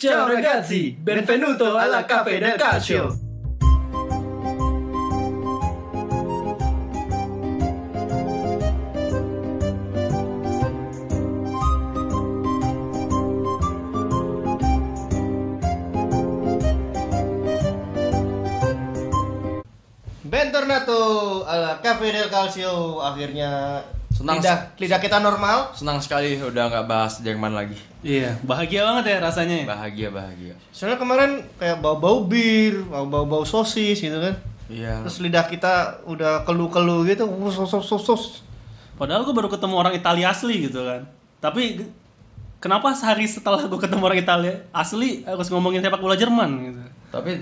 Ciao ragazzi, benvenuto alla Cafe del Calcio. Bentornato alla Cafe del Calcio akhirnya Senang lidah, lidah kita normal. Senang sekali udah nggak bahas Jerman lagi. Iya, bahagia banget ya rasanya. Bahagia bahagia. Soalnya kemarin kayak bau-bau bir, bau-bau sosis gitu kan. Iya. Terus lidah kita udah kelu-kelu gitu, sos sos sos sos. Padahal gue baru ketemu orang Italia asli gitu kan. Tapi kenapa sehari setelah gue ketemu orang Italia asli harus ngomongin sepak bola Jerman gitu. Tapi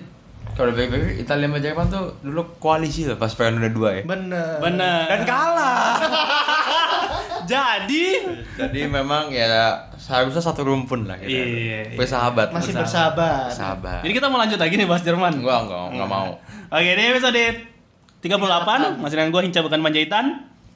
kalau baik-baik Italia sama Jerman tuh dulu koalisi loh pas Piala Dunia 2 ya. Bener. Benar. Dan kalah. Jadi Jadi memang ya seharusnya satu rumpun lah kita. Iya, iya. Bersahabat. Masih bersahabat. bersahabat. Bersahabat. jadi kita mau lanjut lagi nih bahas Jerman. Enggak, enggak, enggak mau. Oke, di episode 38 masih dengan gue Hinca bukan Panjaitan.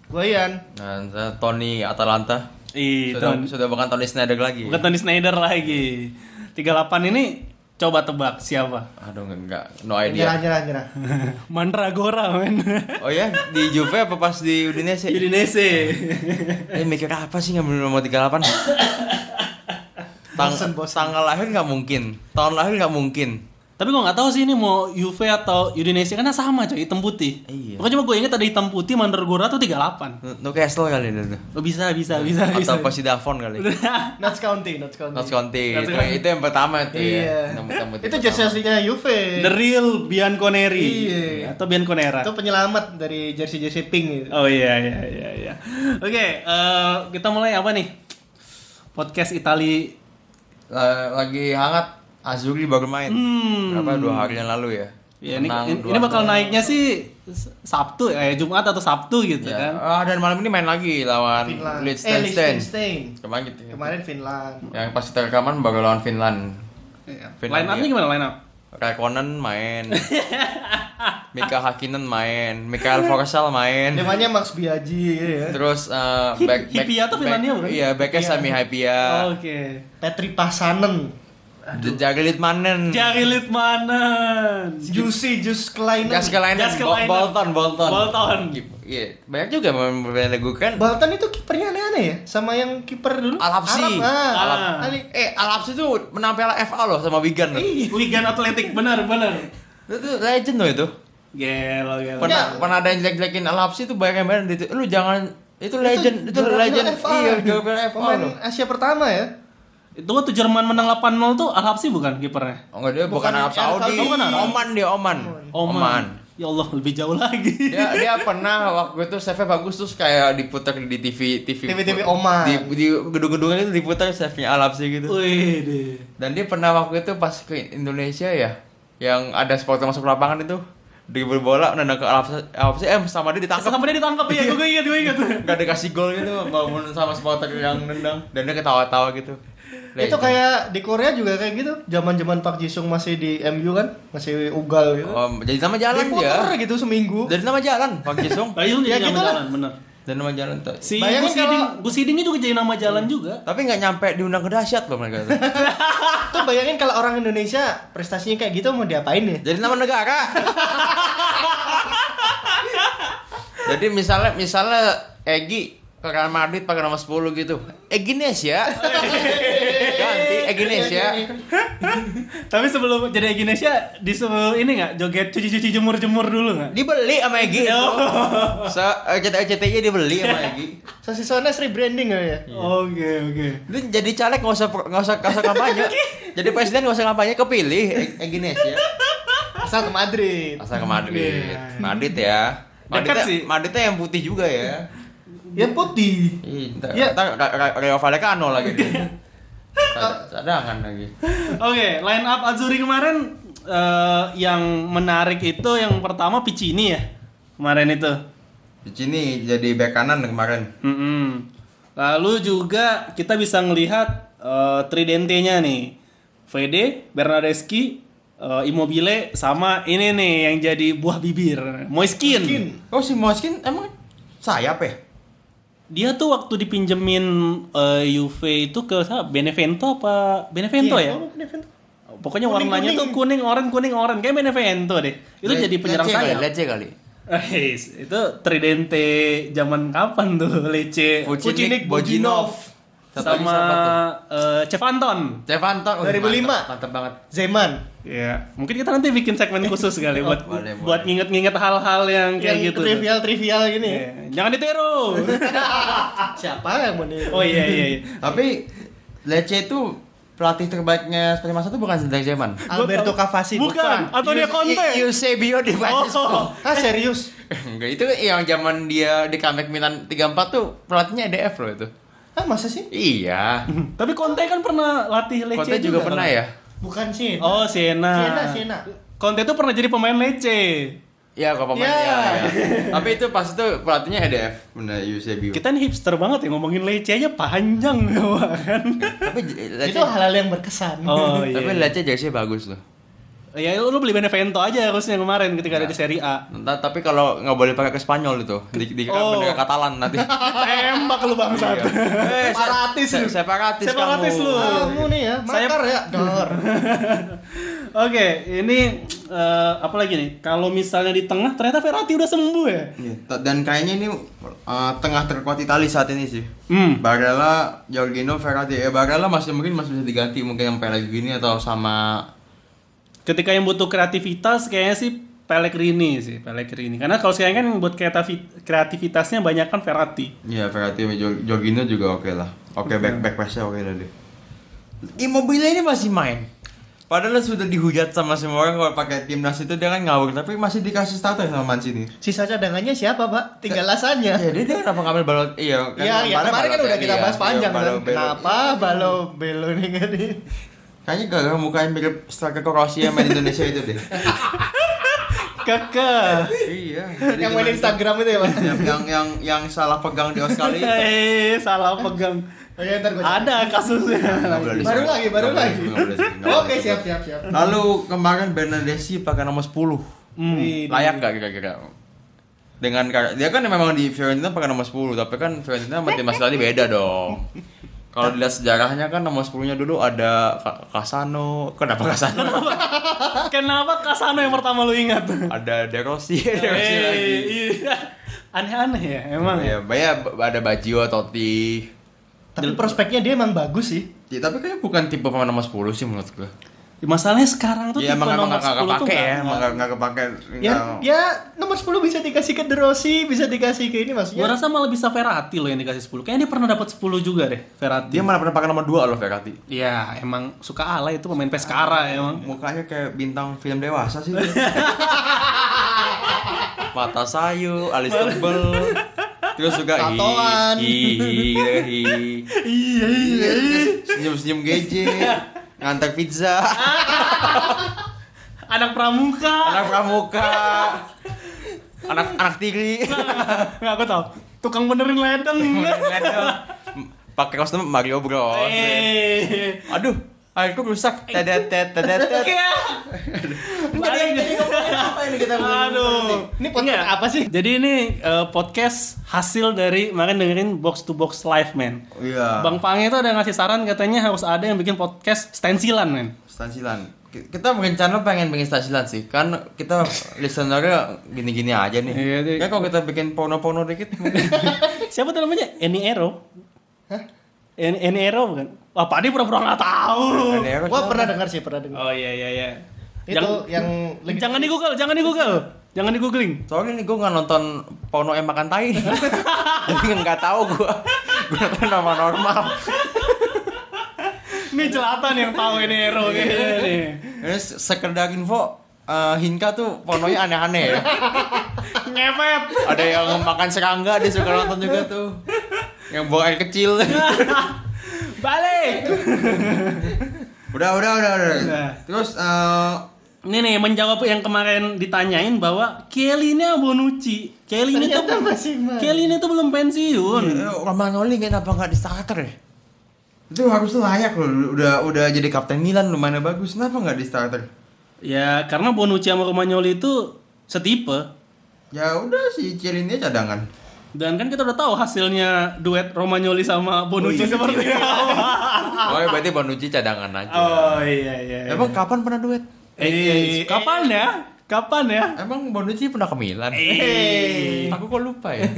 Gue Ian. Nah, Tony Atalanta. Ih, Sudah, Ton- sudah bukan Tony Snyder lagi. bukan Tony Snyder lagi. 38 ini coba tebak siapa? Aduh, enggak, enggak. No Nyerah idea. nyerah nyerah. Mandragora men. Oh ya, di Juve apa pas di Udinese? Udinese. Eh mikir apa sih nggak bener nomor 38? Tang Bosen, bosen. tanggal lahir nggak mungkin, tahun lahir nggak mungkin. Tapi gue nggak tahu sih ini mau Juve atau Udinese karena sama coy, hitam putih. Iya. Pokoknya cuma gue inget ada hitam putih Mandragora tuh 38. Newcastle kali itu. Oh, bisa, bisa, bisa, bisa. Atau Posidavon kali. Not counting, not counting. Not Conti. Not Itu, yang pertama itu Iya. ya. Yang pertama Itu jersey aslinya Juve. The real Bianconeri. Iya. Atau Bianconera. Itu penyelamat dari jersey-jersey pink gitu. Oh iya iya iya iya. Oke, eh, kita mulai apa nih? Podcast Itali. La- Lagi hangat Azuri baru main. Hmm. Berapa dua hari yang lalu ya? Ya, ini, Menang ini, bakal naiknya sih Sabtu, eh Jumat atau Sabtu gitu Ya. kan. Ah, dan malam ini main lagi lawan Finland. Eh, Liechtenstein. Liechtenstein. Kemarin gitu. Kemarin Finland. Yang pas kita rekaman baru lawan Finland. Iya. Finlandia. Line up-nya gimana line up? Raikkonen main. Mika Hakkinen main, Mikael Forsell main. Namanya Max Biaggi gitu ya. Terus uh, back, back, Hippia tuh back- Finlandia bukan? Iya, backnya Sami Hypia. Oke. Petri Pasanen. Jagelit Manen. Jari Litmanen. Juicy Jus Kleinen. Gaskelainen, Gaskelainen. Bo- Bolton, Bolton. Bolton. Iya, banyak juga pemain gue kan. Bolton itu kipernya aneh-aneh ya sama yang kiper dulu. Alapsi. Arab, ah. Alap. Aneh. Eh, Alapsi tuh menang Piala FA loh sama Wigan loh. Wigan Atletik benar benar. Itu legend loh itu. Gelo gelo. Pernah pernah ada yang jelek-jelekin Alapsi tuh banyak yang main itu. Lu jangan itu legend, itu, juara legend. FA. Iya, juara Piala FA. Asia pertama ya. Itu waktu Jerman menang 8-0 tuh Al Habsi bukan kipernya? Oh enggak dia bukan, Bukan Arab Saudi. Oh, bukan Arab. Oman dia Oman. Oman. Ya Allah, lebih jauh lagi. Dia dia pernah waktu itu save bagus terus kayak diputar di TV TV TV-TV Oman. Di, di gedung-gedung itu diputar save-nya Alap sih gitu. Wih deh. Dan dia pernah waktu itu pas ke Indonesia ya yang ada supporter masuk lapangan itu dribble bola nendang ke Alap sih eh sama dia ditangkap Sampai dia ditangkap ya, gue ingat, gue ingat. nggak dikasih gol gitu maupun sama supporter yang nendang dan dia ketawa-tawa gitu. Itu Legend. kayak di Korea juga kayak gitu. Zaman-zaman Park Ji Sung masih di MU kan, masih ugal gitu. Oh, jadi nama jalan Diputer dia. gitu seminggu. Jadi nama jalan Pak Jisung. Bayu Ya jadi gitu nama lah. jalan, bener. Dan nama jalan tuh. Si Bayangin Gus Hiding, kalau- Gus Hidingnya juga jadi nama jalan juga. Tapi nggak nyampe diundang ke dahsyat loh mereka tuh. Tuh bayangin kalau orang Indonesia prestasinya kayak gitu mau diapain ya? Jadi nama negara. Jadi misalnya misalnya Egi ke Real Madrid pakai nama 10 gitu. Egines ya. Ganti Egines ya. Tapi sebelum jadi Indonesia disuruh ini nggak joget cuci-cuci jemur-jemur dulu nggak? Dibeli sama Egi. Oh. Se RCTI dibeli sama Egi. Sosisones rebranding kali ya. Oke oke. Lu jadi caleg nggak usah nggak usah nggak usah kampanye. jadi presiden nggak usah kampanye kepilih E- Egines ya. Asal ke Madrid. Asal ke Madrid. Madrid ya. Madridnya, sih. Madridnya yang putih juga ya. Ya putih. Ih, ntar, Ya. Rayo Vallecano lagi. Cad- Cadangan lagi. Oke, line up Azuri kemarin eh, yang menarik itu yang pertama Piccini ya kemarin itu. Di sini jadi bek kanan kemarin. Mm-mm. Lalu juga kita bisa ngelihat eh, tridente-nya nih. VD, Bernardeschi, eh, Immobile sama ini nih yang jadi buah bibir, Moiskin. Mungkin. Oh si Moskin emang sayap ya? Dia tuh waktu dipinjemin eh, Juve itu ke siapa? Benevento apa Benevento Iya, ya? oh, Benevento. Pokoknya Kuning, warnanya kuning. tuh kuning oren kuning oren kayak Benevento deh. Itu Le- jadi penyerang kali, sayap. Lecce kali. Eh, itu Tridente zaman kapan tuh Lecce Vucinic, Bojinov. Satu lagi sama siapa tuh? eh, Cefanton. Cefanton. Wih, 2005. Mantap, mantap banget. Zeman. Ya, mungkin kita nanti bikin segmen khusus kali buat boleh, buat boleh. nginget-nginget hal-hal yang kayak yang gitu. trivial-trivial gini. Iya. Jangan ditiru. Siapa yang mau niru? oh iya iya. iya. Tapi Lecce itu pelatih terbaiknya sepanjang masa itu bukan Zidane Zeman. Alberto Cavazzi. Bukan, Antonio Conte. Eusebio Di Francesco. Oh. Ah serius? Enggak, itu yang zaman dia di comeback Milan 34 tuh pelatihnya EDF loh itu. Ah masa sih? Iya. Tapi Conte kan pernah latih Lecce Conte juga, pernah ya? Bukan sih. Oh, Siena. Siena, Siena. Conte itu pernah jadi pemain Lecce. Iya, kok pemain Iya. ya, ya. Tapi itu pas itu pelatihnya EDF, benar Eusebio. Kita nih hipster banget ya ngomongin Lecce aja panjang kan. Tapi Itu hal-hal yang berkesan. Oh iya. tapi Lecce jersey bagus loh. Ya lu, lu beli Benevento aja harusnya kemarin ketika ada di Serie A. Entah, tapi kalau nggak boleh pakai ke Spanyol itu, di, di Oh. bendera Katalan nanti. Tembak lu bangsat. eh, Separatis lu. se- separatis, Separatis kamu. lu. Kamu nih ya, Saya- makar ya, dor. Oke, ini eh, apa lagi nih? Kalau misalnya di tengah ternyata Verratti udah sembuh ya. Iya, dan kayaknya ini uh, tengah terkuat Italia saat ini sih. Hmm. Barella, Jorginho, Verratti. Eh, Barella masih mungkin masih bisa diganti mungkin yang Pellegrini atau sama Ketika yang butuh kreativitas kayaknya sih Pellegrini sih, Pellegrini. Karena kalau sekarang kan buat kreativi- kreativitasnya banyak kan Verratti. Iya, Verratti sama Jor- Jorginho juga oke lah. Oke, back back passnya oke lah deh. Immobile ini masih main. Padahal sudah dihujat sama semua orang kalau pakai timnas itu dia kan ngawur, tapi masih dikasih starter sama Mancini. Sisa cadangannya siapa, Pak? Tinggal alasannya. Ya, dia, dia kenapa ngambil balot? Iya, Ya, ya kemarin kan udah kita bahas panjang kan. Balo, Kenapa balo belo nih kan? Kayaknya gara mukanya mirip striker Kroasia main Indonesia itu deh. Keke. iya. jadi Yang main? Instagram itu ya, Pak? yang, yang yang yang salah pegang di Australia. Eh, salah pegang. Oke, ntar gua cari. Ada kasusnya. Boleh Baru lagi, baru lagi. Oke, siap, siap, siap. Lalu kemarin Bernadesi pakai nomor 10. Hmm. Layak gak kira-kira? Dengan dia kan memang di Fiorentina pakai nomor 10, tapi kan Fiorentina sama tim Maserati beda dong. Kalau dilihat sejarahnya kan nomor 10-nya dulu ada Ka- Casano. Kenapa Casano? Kenapa Kasano yang pertama lu ingat? ada De Rossi, De Rossi Eh, lagi. iya. Aneh-aneh ya, emang ya. Ya, banyak ada Baggio, Totti. Tapi prospeknya dia emang bagus sih. Ya, tapi kayaknya bukan tipe pemain nomor 10 sih menurut gue. Masalahnya sekarang tuh Iya, tipe nomor nggak 10 tuh kepake ya, nggak- emang nggak nggak kepake. Ya, nggak- ya nomor 10 bisa dikasih ke De Rossi, bisa dikasih ke ini Gua maksudnya. rasa malah bisa Verratti loh yang dikasih 10. Kayaknya dia pernah dapat 10 juga deh, Verratti. Dia mana pernah pakai nomor 2 loh Verratti. Ya, emang suka ala itu pemain Pescara emang. Mukanya kayak bintang film dewasa sih. Mata sayu, alis tebel. Terus juga hi Tatoan. hi hi hi. Iya, iya. Senyum-senyum gadget. Ngantar pizza. Anak pramuka. Anak pramuka. Anak anak tiri. Enggak aku tahu. Tukang benerin ledeng. Pakai kostum Mario Bros. Eh. Aduh, airku rusak. Tedet tedet tedet. Jadi apa ini kita ngomongin? Aduh. Ini podcast Nggak. apa sih? Jadi ini eh, podcast hasil dari kemarin dengerin box to box live man. Iya. Bang Pange itu ada ngasih saran katanya harus ada yang bikin podcast stensilan men. Stansilan. Ki- Kita berencana pengen bikin stansilan sih. Kan kita listenernya gini-gini aja nih. Iya, iya. Ya kalau kita bikin porno-porno dikit. Siapa tuh namanya? Eni Ero. Hah? Eni, Eni Ero bukan? Wah, Pak Adi pura-pura nggak tahu. Gua pernah dengar sih, pernah dengar. Oh iya iya iya. Itu Jangan, yang lagi jangan di Google, jangan di Google. Jangan di googling. Soalnya nih gue nggak nonton porno yang makan tai. Jadi nggak tahu gue. Gue nonton nama normal. Ini celatan yang tahu Eni Ero kayaknya nih. Ini se- sekedar info. eh, Hinka tuh pornonya aneh-aneh ya. Ngepet. Ada yang makan serangga dia suka nonton juga tuh. Yang buang air kecil. Balik. udah, udah, udah, udah. Udah. Terus eh, Ini nih menjawab yang kemarin ditanyain bahwa Kelly ini Bonucci. Kelly ini tuh Ternyata masih main. Kelly ini tuh belum pensiun. Eh, Romagnoli kenapa nggak di starter ya? Itu harusnya layak loh, udah udah jadi kapten Milan lumayan bagus, kenapa nggak di starter? Ya karena Bonucci sama Romagnoli itu setipe. Ya udah si Cielini cadangan. Dan kan kita udah tahu hasilnya duet Romagnoli sama Bonucci seperti apa. Oh, ya berarti Bonucci cadangan aja. Oh iya iya. iya. Emang kapan pernah duet? Eh, kapan ya? Kapan ya? Emang Bonucci pernah ke Milan? Eh. Aku kok lupa ya?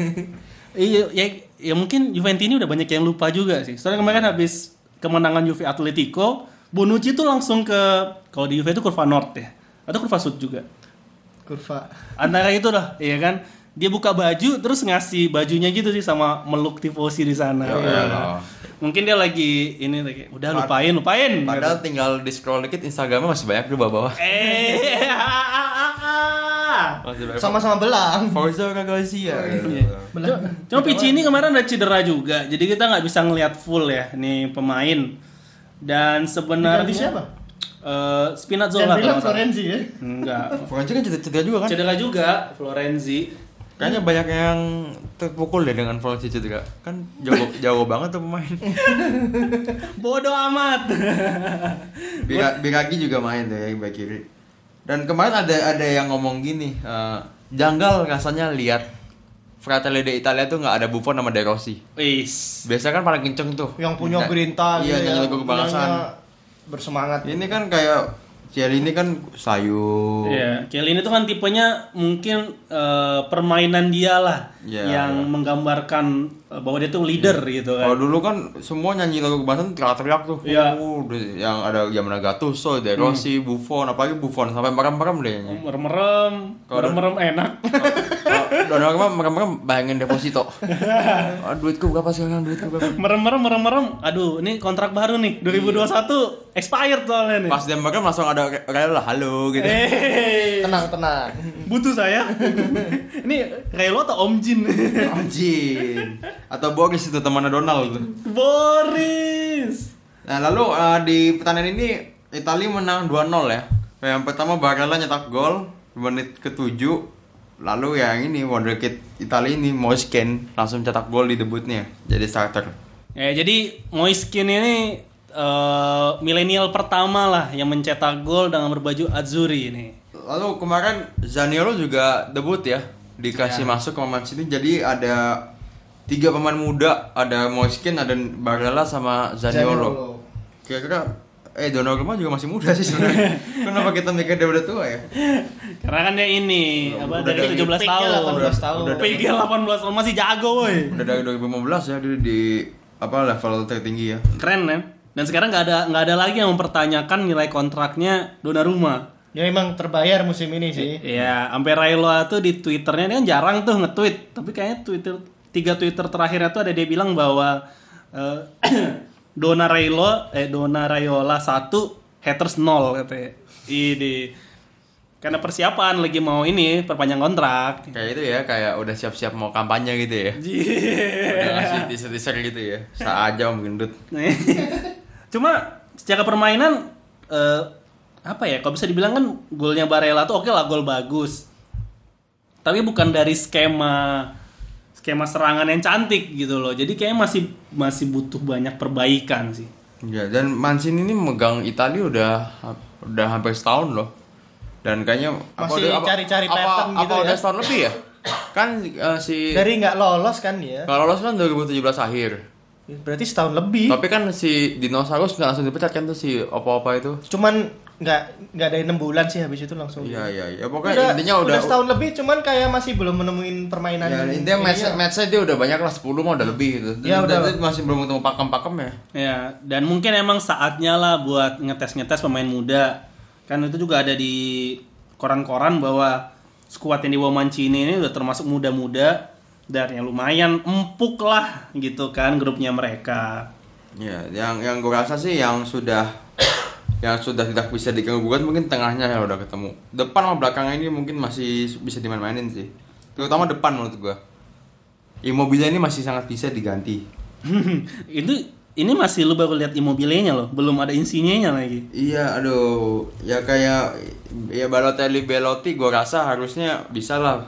Iya, ya, ya mungkin Juventus ini udah banyak yang lupa juga sih. Soalnya kemarin habis kemenangan Juve Atletico, Bonucci tuh langsung ke kalau di Juve itu kurva north ya, atau kurva sud juga. Kurva. Antara itu lah, iya kan? Dia buka baju terus ngasih bajunya gitu sih sama meluk tifosi di sana. Ya Iya. elah. Mungkin dia lagi ini lagi udah lupain, lupain. Padahal tinggal di scroll dikit Instagramnya masih banyak di bawah-bawah. eh. Sama-sama belang. Forza Kagasia. Iya. Cuma, cuma Pici ini kemarin ada cedera juga, jadi kita nggak bisa ngelihat full ya nih pemain. Dan sebenarnya siapa? Eh, Spinazzola Jangan kalau bilang. Florenzi ya. Enggak. Forza kan cedera juga kan? Cedera juga Florenzi. Kayaknya banyak yang terpukul deh dengan Florenzi cedera. Kan jago jago banget tuh pemain. Bodoh amat. Bira- Biragi juga main tuh ya back kiri. Dan kemarin ada ada yang ngomong gini, eh, janggal rasanya lihat Fratelli d'Italia tuh nggak ada Buffon sama De Rossi. Wis. Biasa kan paling kenceng tuh. Yang punya Nggak- gerinta Iya, gitu ya, lagu kebangsaan. punyanya Bersemangat. Ini kan kayak Ciel ini kan sayu. Iya, Kelly ini tuh kan tipenya mungkin eh, permainan dia lah Iya, yang menggambarkan bahwa dia tuh leader gitu Kalau kan. dulu kan semua nyanyi lagu kebangsaan teriak-teriak tuh. Iya. Uh, udah- yang ada zaman Gattuso, De Rossi, Buffon, apalagi Buffon sampai merem-merem deh nyanyi. Merem-merem, Kalau- merem-merem enak. Dan orang mah merem-merem bayangin deposito. Ah, duitku berapa sekarang? Duitku berapa? merem-merem, merem-merem. Aduh, ini kontrak baru nih 2021 expired soalnya nih. Pas dia merem langsung ada kayak lah halo gitu. Eh, Tenang, tenang. butuh saya. ini Relo atau Om Jin? Anjing. Atau Boris itu temannya Donald. Boris. Nah, lalu eh, di pertandingan ini Italia menang 2-0 ya. Yang pertama Barella nyetak gol menit ke-7. Lalu yang ini wonderkid Italia ini Moiskin langsung cetak gol di debutnya jadi starter. Ya, jadi Moiskin ini eh, milenial pertama lah yang mencetak gol dengan berbaju Azzurri ini. Lalu kemarin Zaniolo juga debut ya, dikasih masuk ke Man City. Jadi ada tiga pemain muda, ada Moiskin, ada Barella sama Zaniolo. Kira-kira eh Donnarumma juga masih muda sih sebenarnya. Kenapa kita mikir dia udah tua ya? Karena kan dia ini apa udah dari dari 17 peaknya tahun. 18 tahun. Udah PG 18 tahun masih jago woi. Udah dari 2015 ya dia di apa level tertinggi ya. Keren kan? Dan sekarang nggak ada nggak ada lagi yang mempertanyakan nilai kontraknya Donnarumma. Ya emang terbayar musim ini sih. Iya, sampai Railoa tuh di Twitternya dia kan jarang tuh nge-tweet, tapi kayaknya Twitter tiga Twitter terakhirnya tuh ada dia bilang bahwa eh, Dona Railo eh Dona Raiola satu haters nol katanya. Ini karena persiapan lagi mau ini perpanjang kontrak. Kayak itu ya, kayak udah siap-siap mau kampanye gitu ya. Udah ngasih teaser-teaser gitu ya. Sa aja om gendut. Cuma secara permainan eh, apa ya? Kalau bisa dibilang kan golnya Barella tuh oke lah gol bagus. Tapi bukan dari skema skema serangan yang cantik gitu loh. Jadi kayaknya masih masih butuh banyak perbaikan sih. Ya, dan Mancini ini megang Italia udah udah hampir setahun loh. Dan kayaknya Masih udah- cari-cari apa, pattern apa, gitu apa ya? udah setahun lebih ya? Kan eh, si Dari nggak lolos kan ya. kalau lolos kan 2017 akhir. Berarti setahun lebih. Tapi kan si Dinosaurus nggak langsung dipecat kan tuh si opa-opa itu. Cuman nggak nggak ada enam bulan sih habis itu langsung. Iya iya iya. Udah, Pokoknya intinya udah, setahun lebih cuman kayak masih belum menemuin permainan Ya, intinya match matchnya dia udah banyak lah 10 mah udah lebih gitu. Ya, Dan- udah. dan masih belum ketemu pakem-pakem ya. Ya, dan mungkin emang saatnya lah buat ngetes-ngetes pemain muda. Kan itu juga ada di koran-koran bahwa skuad yang dibawa Mancini ini udah termasuk muda-muda dan yang lumayan empuk lah gitu kan grupnya mereka. Ya, yang yang gue rasa sih yang sudah yang sudah tidak bisa diganggu gugat mungkin tengahnya yang udah ketemu. Depan sama belakangnya ini mungkin masih bisa dimain-mainin sih. Terutama depan menurut gua. Immobile ini masih sangat bisa diganti. itu ini masih lu baru lihat immobilenya loh, belum ada insinyenya lagi. Iya, aduh, ya kayak ya Balotelli Belotti gue rasa harusnya bisa lah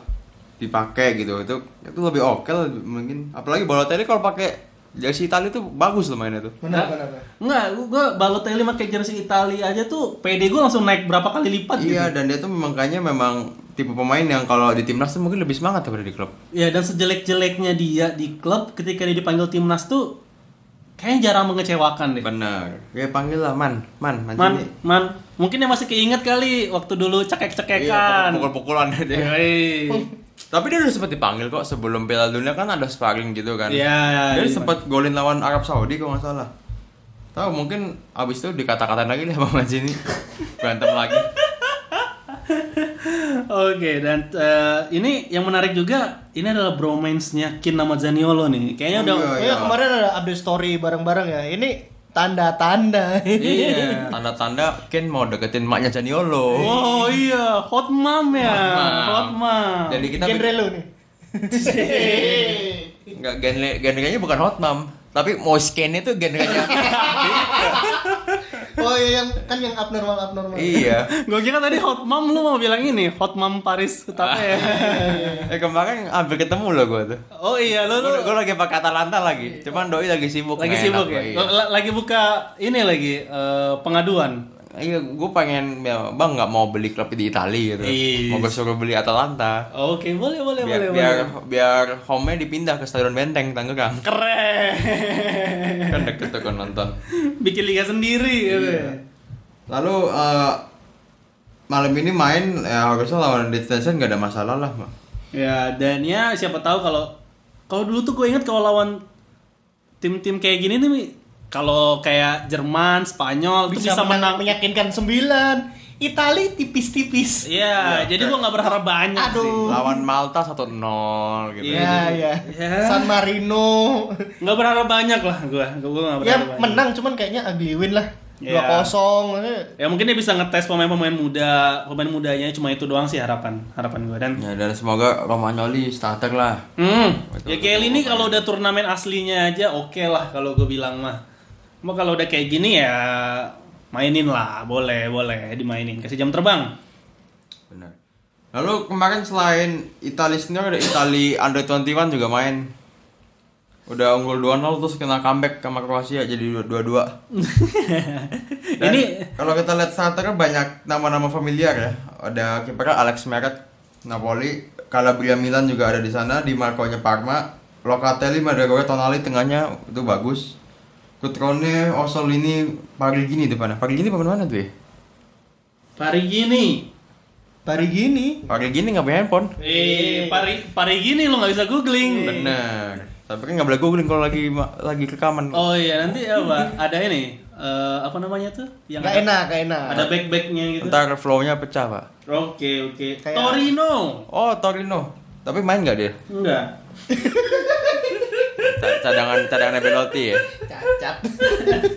dipakai gitu. Itu itu lebih oke lah mungkin. Apalagi Balotelli kalau pakai jersey Italia itu bagus loh mainnya tuh. Benar, benar, benar. Enggak, gua, gua Balotelli pakai jersey Italia aja tuh PD gua langsung naik berapa kali lipat Iya, gitu. dan dia tuh memang kayaknya memang tipe pemain yang kalau di timnas tuh mungkin lebih semangat daripada di klub. Ya dan sejelek-jeleknya dia di klub ketika dia dipanggil timnas tuh kayaknya jarang mengecewakan deh. Bener. Ya panggil lah man, man, Man, Mancini. man, mungkin dia masih keinget kali waktu dulu cekek-cekekan. Iya, pukul-pukulan aja. Tapi dia udah sempat dipanggil kok sebelum Piala Dunia kan ada sparring gitu kan. Iya. Dia iya. sempat golin lawan Arab Saudi kalau nggak salah. Tahu mungkin abis itu dikata-katain lagi deh sama Mancini. Berantem lagi. Oke, dan eh, ini yang menarik juga, ini adalah bromance-nya Kin sama Zaniolo nih. Kayaknya udah Iya, Oh iya kemarin ada update story bareng-bareng ya. Ini tanda-tanda. Iya. Tanda-tanda Ken mau deketin maknya Janiolo. Oh iya, hot mom ya. Hot mom. Jadi kita Genre lu nih. Enggak genre genrenya bukan hot mom, tapi Moisken itu genrenya. Oh iya yang kan yang abnormal abnormal. iya. Gue kira tadi hot mom lu mau bilang ini, hot mom Paris Utama ya. Eh kemarin hampir ketemu loh gue tuh. Oh iya, lu, lu Gue lagi pakai Atalanta lagi, cuman doi lagi sibuk. lagi sibuk ya. iya. Lagi buka ini lagi eh, pengaduan. Iya, gue pengen ya, bang nggak mau beli klub di Italia gitu. Is. Mau gue suruh beli Atalanta. Oke, boleh boleh Biar boleh. biar boleh. biar home-nya dipindah ke Stadion Benteng Tangerang. Keren. kan deket tuh kan nonton. Bikin liga sendiri gitu. Iya. ya. Lalu eh, malam ini main ya harusnya lawan Liechtenstein nggak ada masalah lah. Mak. Ya, dan ya siapa tahu kalau kalau dulu tuh gue inget kalau lawan tim-tim kayak gini nih kalau kayak Jerman, Spanyol Bisa, bisa menang. meyakinkan 9. Itali tipis-tipis. Iya, jadi gue nggak berharap banyak sih. Aduh. Lawan Malta 1-0 gitu. Iya, iya. Ya. San Marino. Nggak berharap banyak lah gue. Gue nggak ya berharap banyak. menang cuman kayaknya ugly win lah. Iya. 2-0. Ya mungkin dia bisa ngetes pemain-pemain muda, pemain mudanya cuma itu doang sih harapan harapan gue dan. Ya dan semoga Romagnoli starter lah. Hmm, Betul, ya kayak betul, ini kalau udah turnamen aslinya aja oke lah kalau gue bilang mah. Cuma kalau udah kayak gini ya mainin lah, boleh boleh dimainin, kasih jam terbang. Benar. Lalu kemarin selain Italia senior ada Italia under 21 juga main. Udah unggul 2-0 terus kena comeback sama Kroasia jadi 2-2. Dan ini kalau kita lihat starternya banyak nama-nama familiar ya. Ada kipernya Alex Meret Napoli, Calabria Milan juga ada di sana, di Marco-nya Parma, Locatelli, Madragora, Tonali tengahnya itu bagus. Cutrone, Orsolini, Parigini depannya. Parigini pemain mana tuh ya? pari gini. Pari gini. Parigini nggak punya handphone. Eh, pari pari gini lo nggak bisa googling. Bener. Tapi kan nggak boleh googling kalau lagi lagi rekaman. Oh iya nanti apa? Ada ini eh, apa namanya tuh? Yang Gak ada, enak, gak enak. ada back backnya gitu. Ntar flow-nya pecah pak. Oke oke. Kayak- Torino. Oh Torino. Tapi main nggak dia? Enggak. Ca- Cadangan cadangan Belotti ya. Cacat.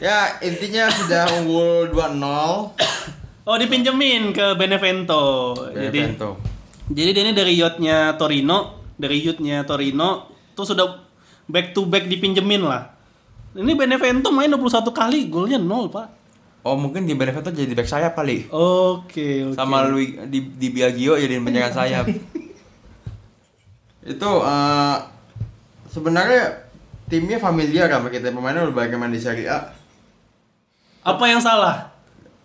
Ya intinya sudah unggul 2-0. Oh dipinjemin ke Benevento. Jadi Benevento. jadi dia ini dari yachtnya Torino, dari yachtnya Torino, tuh sudah back to back dipinjemin lah. Ini Benevento main 21 kali, golnya 0 pak. Oh mungkin di Benevento jadi back sayap kali. Oke oke. Sama Lui di, di Biagio jadi penjaga sayap. Itu eh, sebenarnya timnya familiar sama kita pemainnya udah main di Serie A. Apa yang salah?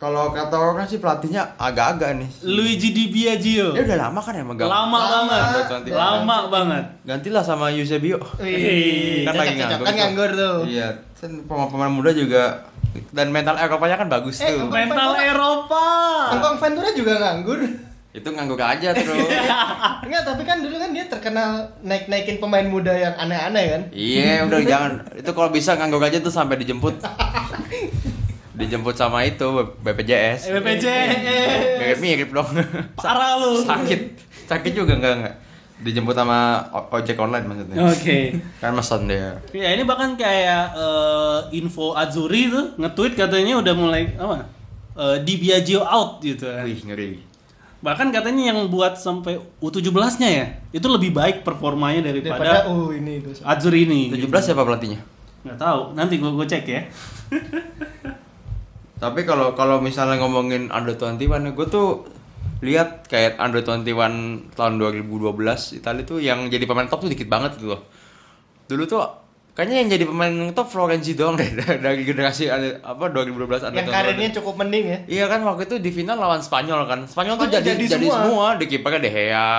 Kalau kata orang sih pelatihnya agak-agak nih. Luigi Di Biagio. Dia udah lama kan ya megang. Lama banget. Cantik. Lama banget. Gantilah sama Eusebio. Wih, kan lagi nganggur. Kan tuh. nganggur tuh. Iya, kan pemain-pemain muda juga dan mental Eropanya kan bagus Eh, tuh. Mental Eropa. Kangkong Ventura juga nganggur. Itu nganggur aja terus. Enggak, tapi kan dulu kan dia terkenal naik-naikin pemain muda yang aneh-aneh kan. iya, udah jangan. Itu kalau bisa nganggur aja tuh sampai dijemput. dijemput sama itu BPJS. BPJ. Mirip-mirip dong. Parah lu. Sakit. Sakit juga enggak enggak. Dijemput sama ojek online maksudnya. Oke. Kan mesen dia. Ya ini bahkan kayak eh, info Azuri tuh nge-tweet katanya udah mulai apa? Eh, Di Biagio out gitu kan. Wih, ngeri. Bahkan katanya yang buat sampai U17-nya ya, itu lebih baik performanya Daripada daripada oh ini itu. Azuri ini. 17 siapa pelatihnya? Nggak tahu, nanti gua gua cek ya. Tapi kalau kalau misalnya ngomongin under 21 gue tuh lihat kayak under 21 tahun 2012 Italia tuh yang jadi pemain top tuh dikit banget gitu loh. Dulu tuh Kayaknya yang jadi pemain top Florenzi doang deh dari generasi apa 2012 ada Yang karirnya cukup mending ya. Iya kan waktu itu di final lawan Spanyol kan. Spanyol tuh jadi jadi jadi, semua. semua. Di kipernya De Gea.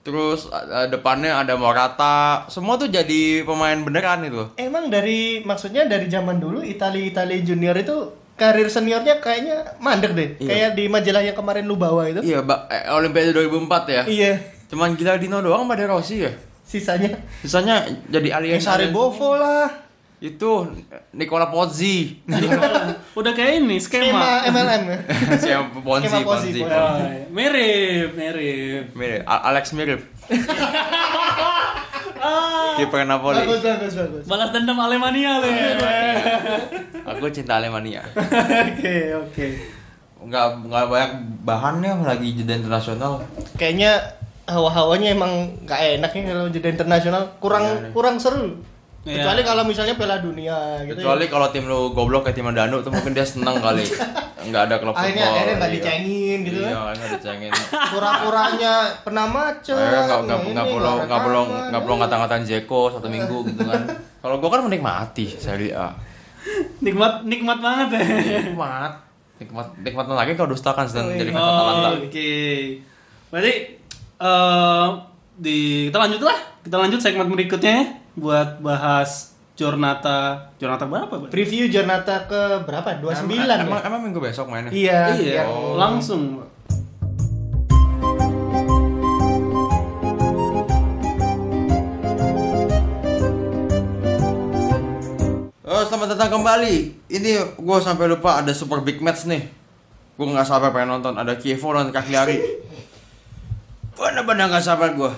Terus eh, depannya ada Morata. Semua tuh jadi pemain beneran itu. Emang dari maksudnya dari zaman dulu Italia Italia Junior itu karir seniornya kayaknya mandek deh. Iya. Kayak di majalah yang kemarin lu bawa itu. Iya, Mbak. Eh, Olimpiade 2004 ya. Iya. Cuman gila Dino doang pada Rossi ya. Sisanya Sisanya jadi alien. Sari Bovo lah. Itu Nicola Pozzi. Udah kayak ini Skema skema. MLM ya. Ponzi, Skema Ponzi, Ponzi. Ponzi. Oh, mirip, mirip. Mirip, A- Alex mirip. Kiper Napoli. bagus bagus bagus. Balas dendam Alemania, Le. Aku cinta Alemania. Oke, oke. Nggak nggak banyak bahannya lagi jeda internasional. Kayaknya hawa-hawanya emang nggak enak ya kalau jeda internasional kurang Iya, iya. kurang seru. Iya. Kecuali kalau misalnya Piala Dunia gitu Kecuali ya. kalau tim lu goblok kayak tim Danu tuh mungkin dia seneng kali. Nggak ada klub Akhirnya football. akhirnya nggak Iya. dicengin gitu Iya, kan. akhirnya dicengin. Pura-puranya pernah macet. Nggak nggak ini, nggak perlu ada nggak perlu nggak perlu ngata-ngatain Jeko satu minggu gitu kan. Kalau gua kan menikmati Serie A. Nikmat nikmat banget ya. Nikmat. Nikmat nikmat lagi kalau dustakan sedang Oh, iya. jadi fans Atalanta. Oke. Berarti eh di kita lanjut lah. Kita lanjut segmen berikutnya ya buat bahas Jornata Jornata berapa, Pak? Preview Jornata ke berapa? 29 Emang, emang, ya? emang minggu besok mainnya? Iya, Iya, yang- langsung. Oh, selamat datang kembali. Ini gue sampai lupa ada super big match nih. Gue nggak sabar pengen nonton. Ada Kievo dan Cagliari. Bener-bener nggak sabar gue.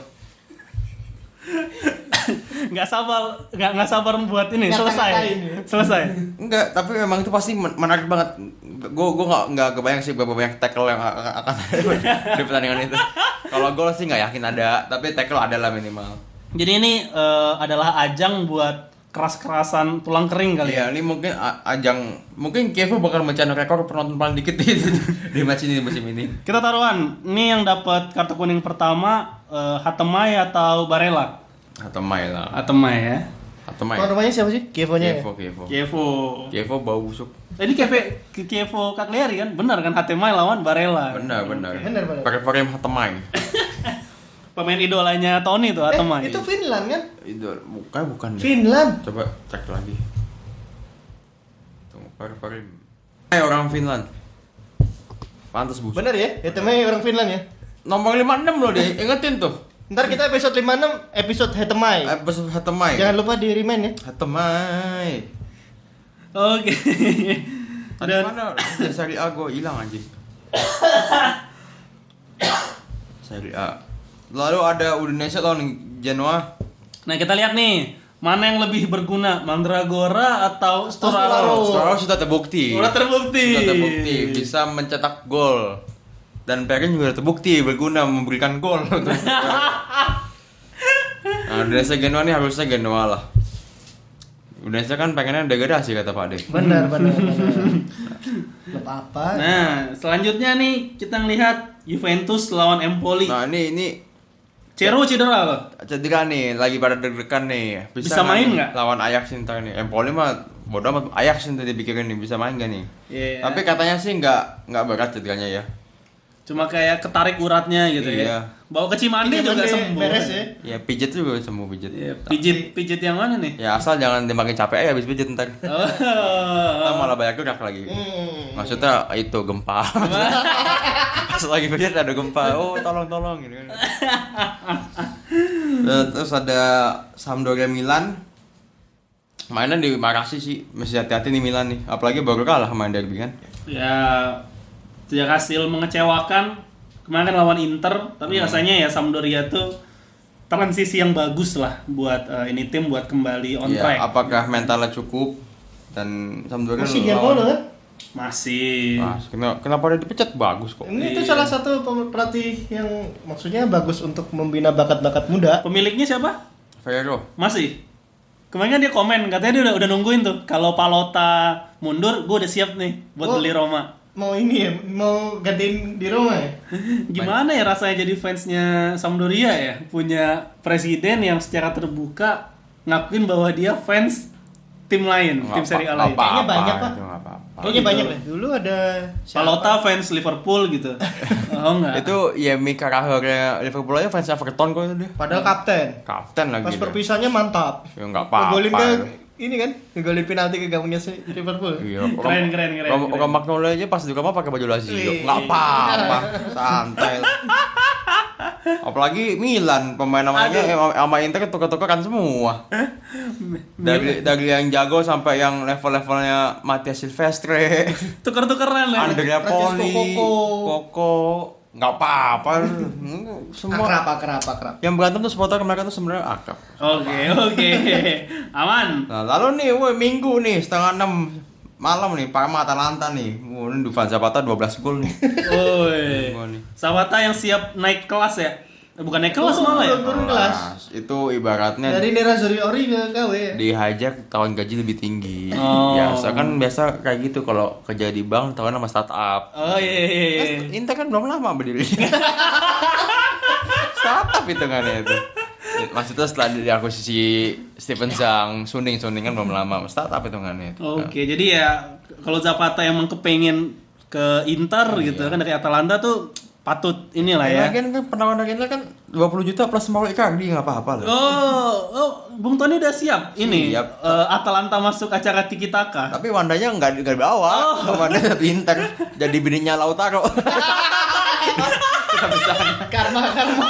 nggak sabar nggak nggak sabar buat ini Ngata-ngatain selesai ya. selesai Enggak, tapi memang itu pasti men- menarik banget. Gue gue nggak nggak kebayang sih berapa banyak tackle yang akan ada di pertandingan itu. Kalau gol sih nggak yakin ada, tapi tackle ada lah minimal. jadi ini eh, adalah ajang buat keras-kerasan tulang kering kali ya Iya, ini mungkin ajang mungkin Kievo bakal mencapai rekor penonton paling dikit di, di match ini di musim ini. kita taruhan ini yang dapat kartu kuning pertama eh, Hatemai atau Barella Atau Mai lah. Hatemai ya Atau Mai. Oh, namanya siapa sih? Kievonya ya? Kievo, Kievo. Kievo Kievo bau busuk. Eh, ini Kievo Kievo Cagliari kan benar kan Hatemai lawan Barella Benar, benar. Benar, benar. Pakai pakai Hatemai. pemain idolanya Tony tuh Hatemai Eh, itu Finland kan? Itu bukan bukan deh. Finland. Coba cek lagi. Tunggu, pakai pakai. Eh orang Finland. Pantas busuk. Bener ya? Ya temennya orang Finland ya. Nomor 56 loh dia. Ingetin tuh. Ntar kita episode 56 episode Hetemai. Episode Hatemai. Jangan lupa di remind ya. Hatemai. oke Tadi dan mana? Seri A gue hilang anjing. Seri A. Lalu ada Udinese lawan Genoa. nah kita lihat nih mana yang lebih berguna Mandragora atau. Sturaro Sturaro sudah terbukti. Sudah terbukti. Sudah terbukti bisa mencetak gol. Dan Perin juga terbukti berguna memberikan gol. nah, Udinese Genoa nih harusnya Genoa lah. Udinese kan pengennya degradasi kata Pak De. Benar, benar, benar. Klub apa? Nah, selanjutnya nih kita ngelihat Juventus lawan Empoli. Nah ini ini Cero cedera loh. cedera nih lagi pada deg-degan nih. Bisa main nih nggak? Lawan Ajax ntar nih. Empoli mah bodoh amat Ajax tadi pikirin nih bisa main gak nih? Iya. Tapi katanya sih nggak nggak berat cederanya ya. Cuma kayak ketarik uratnya gitu Iya. ya. Bawa ke Cimande juga Cimande sembuh. beres ya. Ya pijet juga sembuh pijet. Iya, pijit pijit yang mana nih? Ya asal jangan dimakin capek ya habis pijet ntar. Oh. Ntar malah banyak gerak lagi. Hmm. Maksudnya itu gempa. Pas lagi pijet ada gempa. Oh tolong tolong gitu kan. Eh, Terus ada Sampdoria Milan. Mainnya di Marasi sih, mesti hati-hati nih Milan nih. Apalagi baru kalah main derby kan. ya tidak hasil mengecewakan kemarin kan lawan Inter tapi Hmm. rasanya ya Sampdoria tuh transisi yang bagus lah buat eh, ini tim buat kembali on Ya, track apakah mentalnya cukup dan Sampdoria Masih lawan- Gianpolo kan? masih Ah, kenapa, kenapa dia dipecat bagus kok. Ini itu Iya. salah satu pelatih yang maksudnya bagus untuk membina bakat-bakat muda. pemiliknya siapa Ferrero. masih kemarin kan dia komen katanya dia udah udah nungguin tuh kalau Palota mundur gue udah siap nih buat Oh. beli Roma Mau ini ya, mau gantiin di Roma ya? gimana ya rasanya jadi fansnya Sampdoria ya punya presiden yang secara terbuka ngakuin bahwa dia fans tim lain, tim Serie A lain. Kayaknya banyak, Pak. Kayaknya gitu. banyak deh. Dulu ada siapa? Palota fans Liverpool gitu. oh enggak. Itu Yemi Carragher Liverpool aja fans Everton kok itu dia. Padahal kapten. Kapten lagi. Pas perpisahannya mantap. Ya nggak apa-apa. Ini kan, ngegolin penalti ke gawangnya si Liverpool. Iya, Keren, keren, keren, Orang, keren. orang Magnolia aja pas juga mah pakai baju Lazio. Enggak apa-apa, santai. lah. Apalagi Milan pemain namanya sama- Inter tukar-tukaran semua. Dari dari yang jago sampai yang level-levelnya Matias Silvestre, Tuker-tukeran lah. Andrea Francesco Poli, Coco. Koko, nggak apa-apa. Semua Akrab, akrab, akrab. yang berantem tuh supporter mereka tuh sebenarnya akrab. Oke, oke. Aman. Nah, lalu nih, woi minggu nih setengah enam malam nih, Parma Atalanta nih. Wah, ini Dufan Zapata 12 gol nih. Woi. Sawata yang siap naik kelas ya? Eh, Bukan naik kelas Oh, malah ya? turun kelas. Itu ibaratnya Dari Nerazzurri Ori ke KW. di hijack tahun gaji lebih tinggi. Oh. Biasa kan biasa kayak gitu kalau kerja di bank tahun sama startup. Oh iya iya iya. Terus Inter kan belum lama berdiri. startup hitungannya itu. Maksudnya setelah diakuisisi Steven Zhang, Suning, Suning kan belum lama. Startup hitungannya itu. Oke, jadi ya kalau Zapata emang kepengen ke Inter gitu kan dari Atalanta tuh patut inilah ya. Lagian kan penawaran Inter kan 20 juta plus Mauro Icardi nggak apa-apa loh. Oh, oh, Bung Tony udah siap ini Siap. eh, Atalanta masuk acara Tiki Taka. Tapi Wandanya nggak nggak dibawa, Oh. Wanda tetap Inter jadi bininya Lautaro. Karma, karma.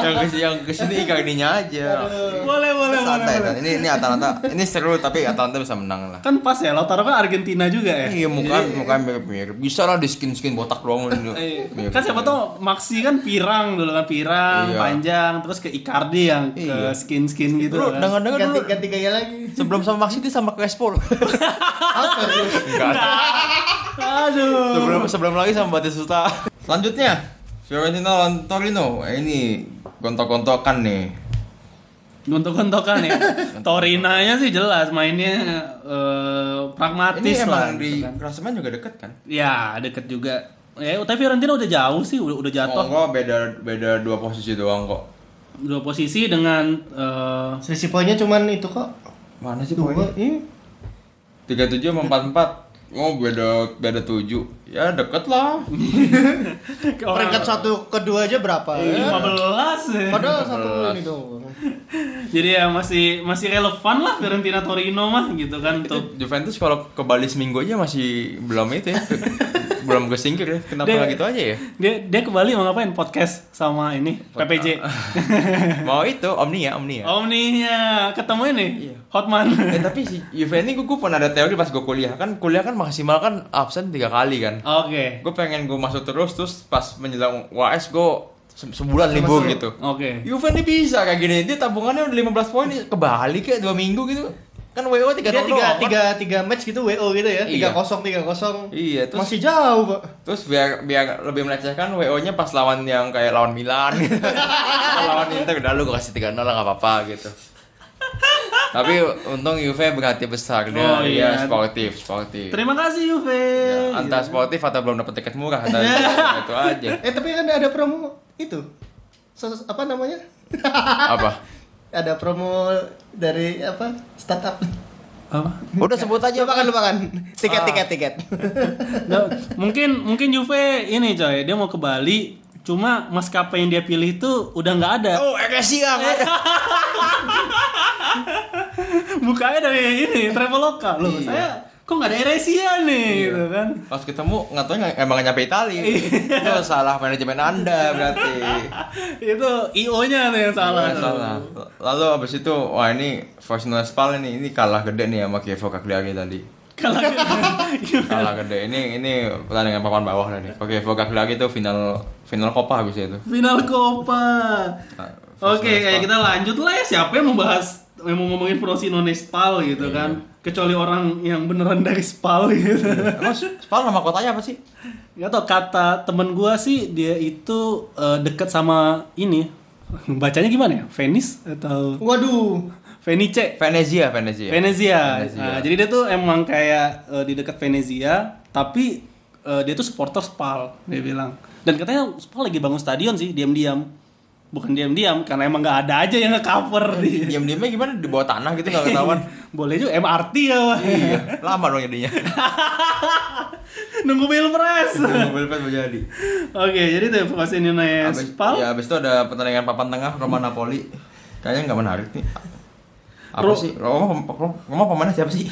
Yang ke yang ke sini Icardinya aja. Boleh, boleh, boleh. Santai, boleh. Ini ini Atalanta, ini seru tapi Atalanta bisa menang lah. Kan pas ya, Lautaro kan Argentina juga ya. Iya muka muka mirip-mirip. Bisa lah di skin skin botak doang ini. Eh, Mirip. kan siapa tau Maxi kan pirang dulu kan pirang Iya. panjang terus ke Icardi yang Iya. ke skin skin gitu Dulu kan. dengar-dengar Ganti, dulu ganti gaya lagi. sebelum sama Maxi dia sama Crespo. Apa. Aduh. Sebelum sebelum lagi sama Batistuta. Selanjutnya Fiorentina lawan Torino. Eh, ini gontok-gontokan nih. Gontok-gontokan ya. Torinanya sih jelas mainnya eh, pragmatis Ini lah. emang gitu di kan. klasemen juga deket kan? Ya deket juga. Ya, tapi Fiorentina udah jauh sih, udah, udah Oh, jatuh. enggak, beda beda dua posisi doang kok. Dua posisi dengan eh, Selisih poinnya cuman itu kok. Mana sih poinnya? Ini 37 sama 44. Oh, beda beda 7. Ya deket lah. peringkat satu kedua aja berapa? Iya, ya? 15 ya. Padahal satu ini tuh. Jadi ya masih masih relevan lah Fiorentina Torino mah gitu kan Itu. Juventus kalau ke Bali seminggu aja masih belum itu ya. belum kesingkir ya. Kenapa Dia- gitu aja ya? Dia dia ke Bali mau ngapain? Podcast sama ini PPJ. Mau itu Omnia, Omnia. Omninya ketemu ini Iya. Hotman. Eh tapi si Juve ini gue, gue pernah ada teori pas gue kuliah kan kuliah kan maksimal kan absen tiga kali kan. Oke. Gue pengen gue masuk terus terus pas menjelang UAS gue se- sebulan libur gitu. Oke. Juve ini bisa kayak gini dia tabungannya udah 15 poin ke Bali kayak dua minggu gitu. Kan WO tiga nol tiga, kan? tiga, tiga match gitu WO gitu ya. Iya. Tiga kosong, tiga kosong. Iya, terus Masih jauh kok. Terus biar biar lebih melecehkan WO-nya pas lawan yang kayak lawan Milan gitu. Lawan Inter udah lu gue kasih 3-0 lah gak apa-apa gitu. Tapi untung Juve berhati besar dia, Oh, iya. dia sportif, sportif. Terima kasih Juve. Ya, antara sportif atau belum dapat tiket murah dan itu aja. Eh tapi kan ada promo itu. Sos- apa namanya? Apa? Ada promo dari apa? Startup. Apa? Udah sebut aja. Lupakan, lupakan. Tiket, Ah. tiket, tiket. Nggak, mungkin mungkin Juve ini coy, dia mau ke Bali, cuma maskapai yang dia pilih itu udah nggak ada. Oh, Ekesia nggak ada. Bukanya dari ini Traveloka loh. Iya. Saya kok nggak ada Eresia nih gitu kan. Pas ketemu nggak tahu emang nggak nyampe Itali. Itu salah manajemen Anda berarti. itu IO-nya tuh yang salah. Nggak salah. Lalu abis itu wah ini Frosinone Spal ini ini kalah gede nih sama Kievo Cagliari tadi. Kalau Kalah gede. Ini ini pertandingan papan bawah nih. Kievo Cagliari itu final final Copa habis itu. final Copa. Nah, Oke, Frosinone kayak kita lanjut lah ya. Siapa yang mau mau ngomongin Frosinone Spal gitu Iya. kan? Kecuali orang yang beneran dari Spal gitu. Emang Spal nama kotanya apa sih? Gak tau kata temen gua sih dia itu eh, deket sama ini. Bacanya gimana ya? Venice atau Waduh. Venice? Venezia, Venezia. Venezia. Venezia. Nah, jadi dia tuh emang kayak eh, di dekat Venezia, tapi eh, dia tuh supporter Spal, dia bilang. Dan katanya Spal lagi bangun stadion sih, diam-diam. Bukan diam-diam karena emang nggak ada aja yang nge-cover di Diam-diamnya gimana di bawah tanah gitu nggak ketahuan. boleh juga MRT ya iya, lama dong jadinya. nunggu pilpres pas mau jadi. oke jadi tuh evakuasi Nunez Abis, Pal ya abis itu ada pertandingan papan tengah Roma Napoli. Kayaknya nggak menarik nih. Apa Ro- sih? Roma, Roma, Roma pemainnya siapa sih?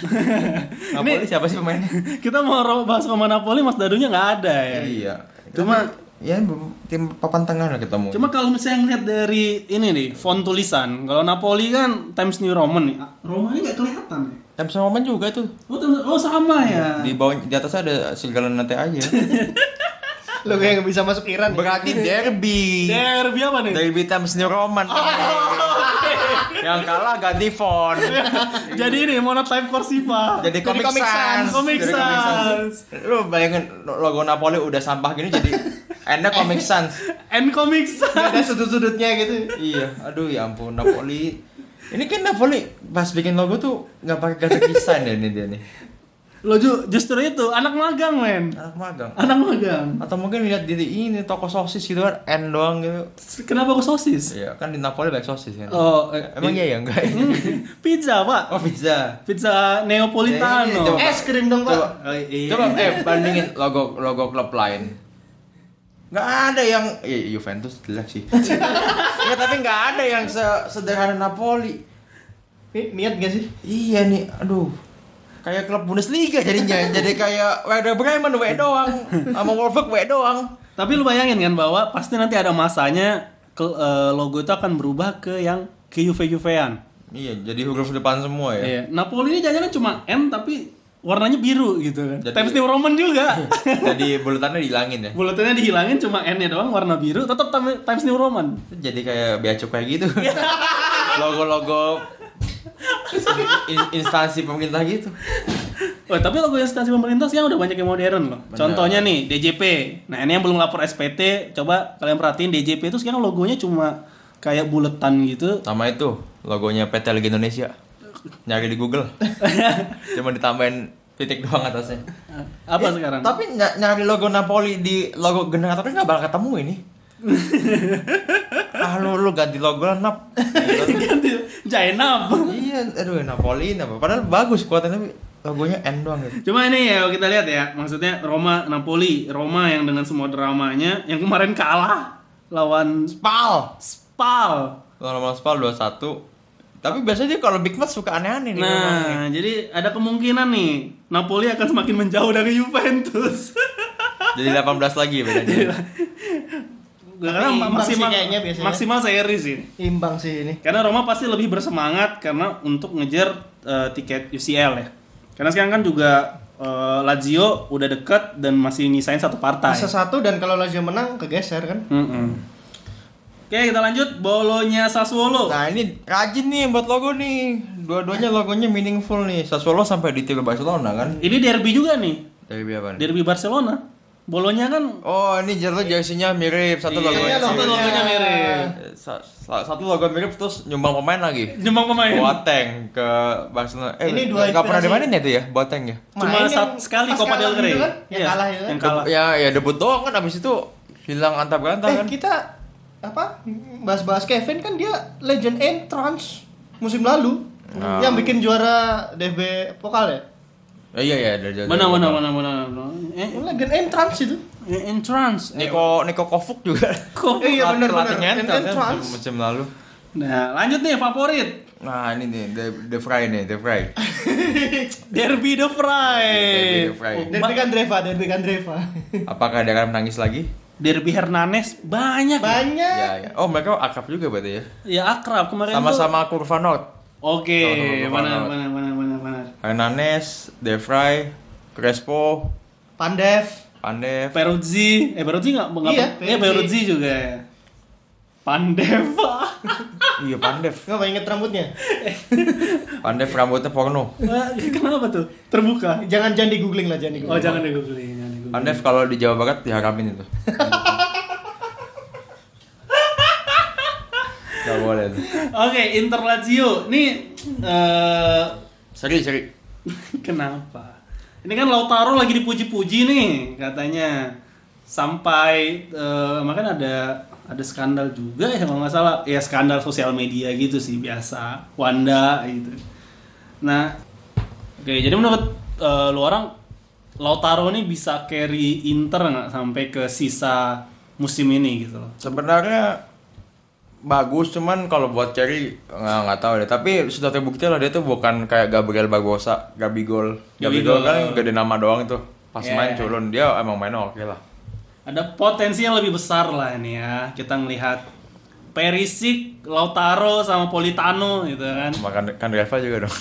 Napoli siapa sih pemainnya? kita mau bahas Roma Napoli Mas Dadunya nggak ada ya Iya. Cuma- Tapi, ya tim papan tengah lah ketemu. Cuma kalau misalnya ngeliat dari ini nih, font tulisan. Kalau Napoli kan Times New Roman nih. Ah, Romanya nggak kelihatan ya? Times Roman juga tuh. Oh, Times- oh sama ya. Di bawah di atasnya ada segala nanti aja. Lo kayak nggak bisa masuk Iran. ya? Berarti derby. Derby apa nih? Derby Times New Roman. Yang kalah ganti font. Jadi ini monotype Corsiva. Jadi Comic Comic Sans. Sans. Comic Jadi Sans. Lu bayangin logo Napoli udah sampah gini jadi endnya Comic Sans. And Comic Sans. ada sudut-sudutnya gitu. iya, aduh ya ampun Napoli. Ini kan Napoli pas bikin logo tuh nggak pakai graphic design ya ini dia nih. Lo ju- justru itu anak magang men. Anak magang. Anak magang. Atau mungkin lihat di ini toko sosis gitu kan, N doang gitu. Kenapa kok sosis? Iya, kan di Napoli banyak sosis kan. Oh, eh, Emang iya ya enggak? Pizza pak. Oh pizza. Pizza Neapolitano. Ini, coba. Es krim dong pak. Coba, Oh, iya. coba eh bandingin logo logo klub lain. Nggak ada yang eh, Juventus jelek sih. Nggak, tapi nggak ada yang se- sederhana Napoli. Nih, niat gak sih? Iya nih, aduh. Kayak klub Bundesliga jadinya. Jadi kayak Werder Bremen W doang, sama Wolfsburg W doang. Tapi lu bayangin kan bahwa pasti nanti ada masanya ke- eh, logo itu akan berubah ke yang ke Juve Juvean. Iya, jadi huruf depan semua ya. Iya. Napoli ini jangan cuma M tapi warnanya biru gitu kan. Jadi- Times New Roman juga. Jadi bulatannya dihilangin ya. Bulatannya dihilangin cuma N-nya doang warna biru, tetap Times New Roman. Jadi kayak bea cukai gitu. Logo-logo in- instansi pemerintah gitu. Oh, tapi logo instansi pemerintah sekarang udah banyak yang modern loh. Benar. Contohnya nih DJP. Nah, ini yang belum lapor SPT, coba kalian perhatiin DJP itu sekarang logonya cuma kayak buletan gitu. Sama itu logonya PT Liga Indonesia. Nyari di Google. Cuma ditambahin titik doang atasnya. Apa Ya, sekarang? Tapi ny- nyari logo Napoli di logo generatornya nggak bakal ketemu ini. ah lu lu ganti logo lah nap. ganti Jainab. iya, aduh Napoli apa? Padahal bagus kuatnya tapi logonya N doang gitu. Cuma ini ya kita lihat ya, maksudnya Roma Napoli, Roma yang dengan semua dramanya yang kemarin kalah lawan Spal. Spal. Kalau Spal 21 tapi biasanya dia kalau big match suka aneh-aneh nih. Nah, jadi ada kemungkinan nih Napoli akan semakin menjauh dari Juventus. Jadi 18 lagi bedanya. Karena imbang maksimal sih kayaknya biasanya. maksimal seri sih. Imbang sih ini. Karena Roma pasti lebih bersemangat karena untuk ngejar eh, tiket UCL ya. Karena sekarang kan juga eh, Lazio udah deket dan masih nyisain satu partai. Bisa satu dan kalau Lazio menang kegeser kan? Mm-mm. Oke kita lanjut Bolonya Sassuolo. Nah ini rajin nih buat logo nih. Dua-duanya logonya meaningful nih. Sassuolo sampai ditiru Barcelona kan. Ini derby juga nih, Dari apa nih? derby Barcelona. Bolonya kan Oh ini jersey jersinya mirip. Satu Iya, logonya. satu logonya mirip. Sa- sa- Satu logo mirip terus nyumbang pemain lagi. Jembang pemain. Boateng ke Barcelona. Eh, Ini dua nggak pernah dimainin ya tuh ya, Boateng ya? Cuma sekali Copa del Rey. gitu kan? Yang Iya, kalah itu kan? Yang kalah. Ya, ya debut doang kan abis itu hilang antar berantah Eh kan. kita apa bahas-bahas Kevin kan dia legend entrance musim lalu Ah. yang bikin juara DB pokal ya Eh, iya iya dari Mana mana mana mana. mana. Eh, legend entrance itu eh, entrance. Eh, Niko Niko Kovac juga. Eh, iya, bener, Pelatih bener. ngentot kan, Entrance. musim lalu. Nah, lanjut nih favorit. Nah ini nih The, the Fry nih The Fry. Derby the Fry. Derby the Fry. Derby kan Dreva Derby kan Dreva Apakah dia akan menangis lagi? Derby Hernanes banyak. ya? banyak Ya, ya. Oh mereka akrab juga berarti ya. Ya akrab kemarin tuh. Sama-sama kurva North. Oke, Sama-sama mana mana mana mana mana. Hernandez, De Vrij, Crespo, Pandev Pandev. Peruzzi, eh Peruzzi nggak nggak Iya, iya Peruzzi. Peruzzi juga. ya. Pandeva. iya Pandev. nggak inget rambutnya Pandev rambutnya porno. Wah, Kenapa tuh? Terbuka. jangan jangan di googling lah jangan di Oh googling googling, jangan di googling. Pandev kalau di Jawa Barat diharapin itu. Gak boleh tuh. Oke, Inter Lazio. Nih eh Seri seri. kenapa? Ini kan Lautaro lagi dipuji-puji nih katanya. sampai eh, makanya ada ada skandal juga ya kalau nggak salah ya skandal sosial media gitu sih biasa Wanda gitu nah oke jadi menurut eh, lu orang Lautaro ini bisa carry Inter nggak sampai ke sisa musim ini gitu loh? Sebenarnya bagus cuman kalau buat Cherry nggak nggak tahu deh. Tapi sudah terbukti lah dia tuh bukan kayak Gabriel Barbosa Gabigol Gabigol. Gabigol kan gede nama doang itu. Pas Yeah. main culun dia emang mainnya oke lah. Ada potensi yang lebih besar lah ini ya. Kita ngelihat Perisic, Lautaro sama Politano gitu kan. Makan kan Reva juga dong.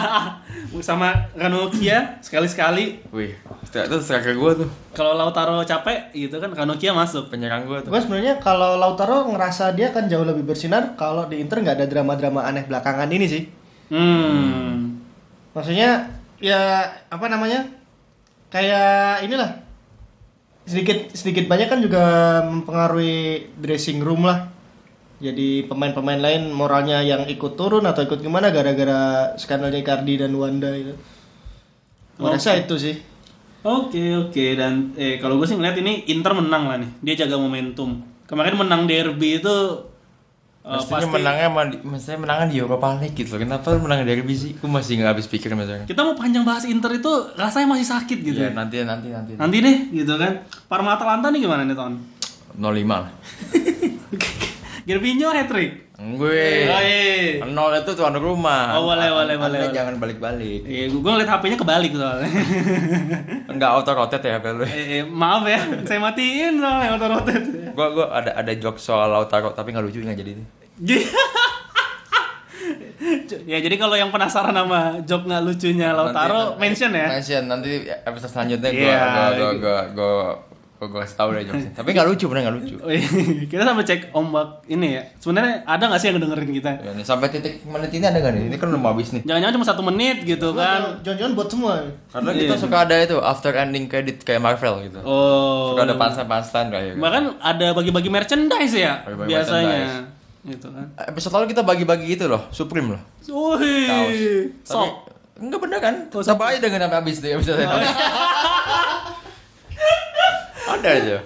Sama Ranocchia sekali-sekali. Wih itu striker gue tuh. Kalau Lautaro capek gitu kan Ranocchia masuk. Penyerang gue tuh. Gue sebenarnya kalau Lautaro ngerasa dia kan jauh lebih bersinar kalau di Inter nggak ada drama-drama aneh belakangan ini sih. hmm. Maksudnya ya apa namanya? Kayak inilah. Sedikit sedikit banyak kan juga mempengaruhi dressing room lah. Jadi pemain-pemain lain moralnya yang ikut turun atau ikut gimana gara-gara skandalnya Icardi dan Wanda itu. Gue rasa itu sih. Oke oke dan eh kalau gue sih ngeliat ini Inter menang lah nih dia jaga momentum kemarin menang derby itu eh, Mestinya pasti menangnya mestinya menangnya di Europa League gitu loh. Kenapa menang derby sih? Gue masih nggak habis pikir misalnya. kita mau panjang bahas Inter itu rasanya masih sakit gitu Ya nanti nanti nanti. nanti deh gitu kan Parma Atalanta nih gimana nih tahun 05 lah. Gervinho hat trick Gue. Oh, iya. Nol itu tuan rumah. Oh, boleh, boleh, Anda boleh. Jangan balik-balik. Iya, gue ngeliat HP-nya kebalik soalnya. Enggak auto rotate ya HP lu. eh, eh, maaf ya, saya matiin soalnya auto rotate. Gua gua ada ada joke soal Lautaro tapi nggak lucu nggak jadi ya jadi kalau yang penasaran sama job nggak lucunya Lautaro Nanti- mention ya. Mention nanti episode selanjutnya gua Iya, gua gua gitu. gua kasih tahu deh jokesnya. Tapi nggak lucu bener nggak lucu. Oh, iya. kita sampai cek ombak ini ya. Sebenarnya ada nggak sih yang dengerin kita? Ya, nih, sampai titik menit ini ada nggak nih? Ini kan udah mau habis nih. Jangan-jangan cuma satu menit gitu kan? Jangan-jangan buat semua. Karena kita Iya. suka ada itu after ending credit kayak Marvel gitu. Oh. Suka ada punchline-punchline kayak gitu. Bahkan ada bagi-bagi merchandise ya Bagi-bagi biasanya. merchandise. Gitu kan. Episode lalu kita bagi-bagi itu loh, Supreme loh. Wih. Kaos. Tapi Sok. enggak bener kan? Sampai aja dengan sampai habis deh episode ini. ada aja.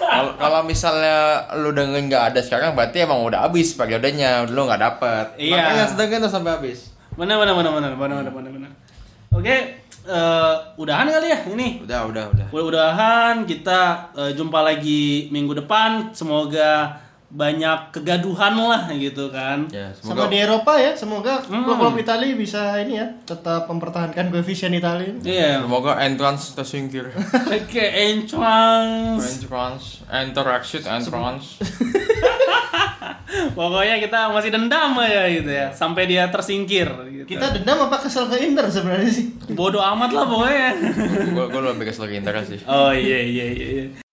Kalau- Kalau misalnya lu dengerin nggak ada sekarang berarti emang udah habis periodenya, lu nggak dapet. Iya. Makanya sedangkan tuh sampai habis. Benar benar benar benar benar benar benar benar. Oke, eh, udahan kali ya ini. Udah, udah, udah. Mudah-mudahan kita eh, jumpa lagi minggu depan. Semoga banyak kegaduhan lah gitu kan. Ya, Sama semoga di Eropa ya, semoga Hmm. klub-klub Italia bisa ini ya, tetap mempertahankan koefisien Italia. Iya. semoga entrance tersingkir. Oke, entrance. entrance, enter exit, entrance. Pokoknya kita masih dendam aja gitu ya, sampai dia tersingkir. Gitu. Kita dendam apa kesel ke Inter sebenarnya sih? bodoh amat lah pokoknya. Gue gue lebih kesel ke Inter sih. oh iya iya iya. iya.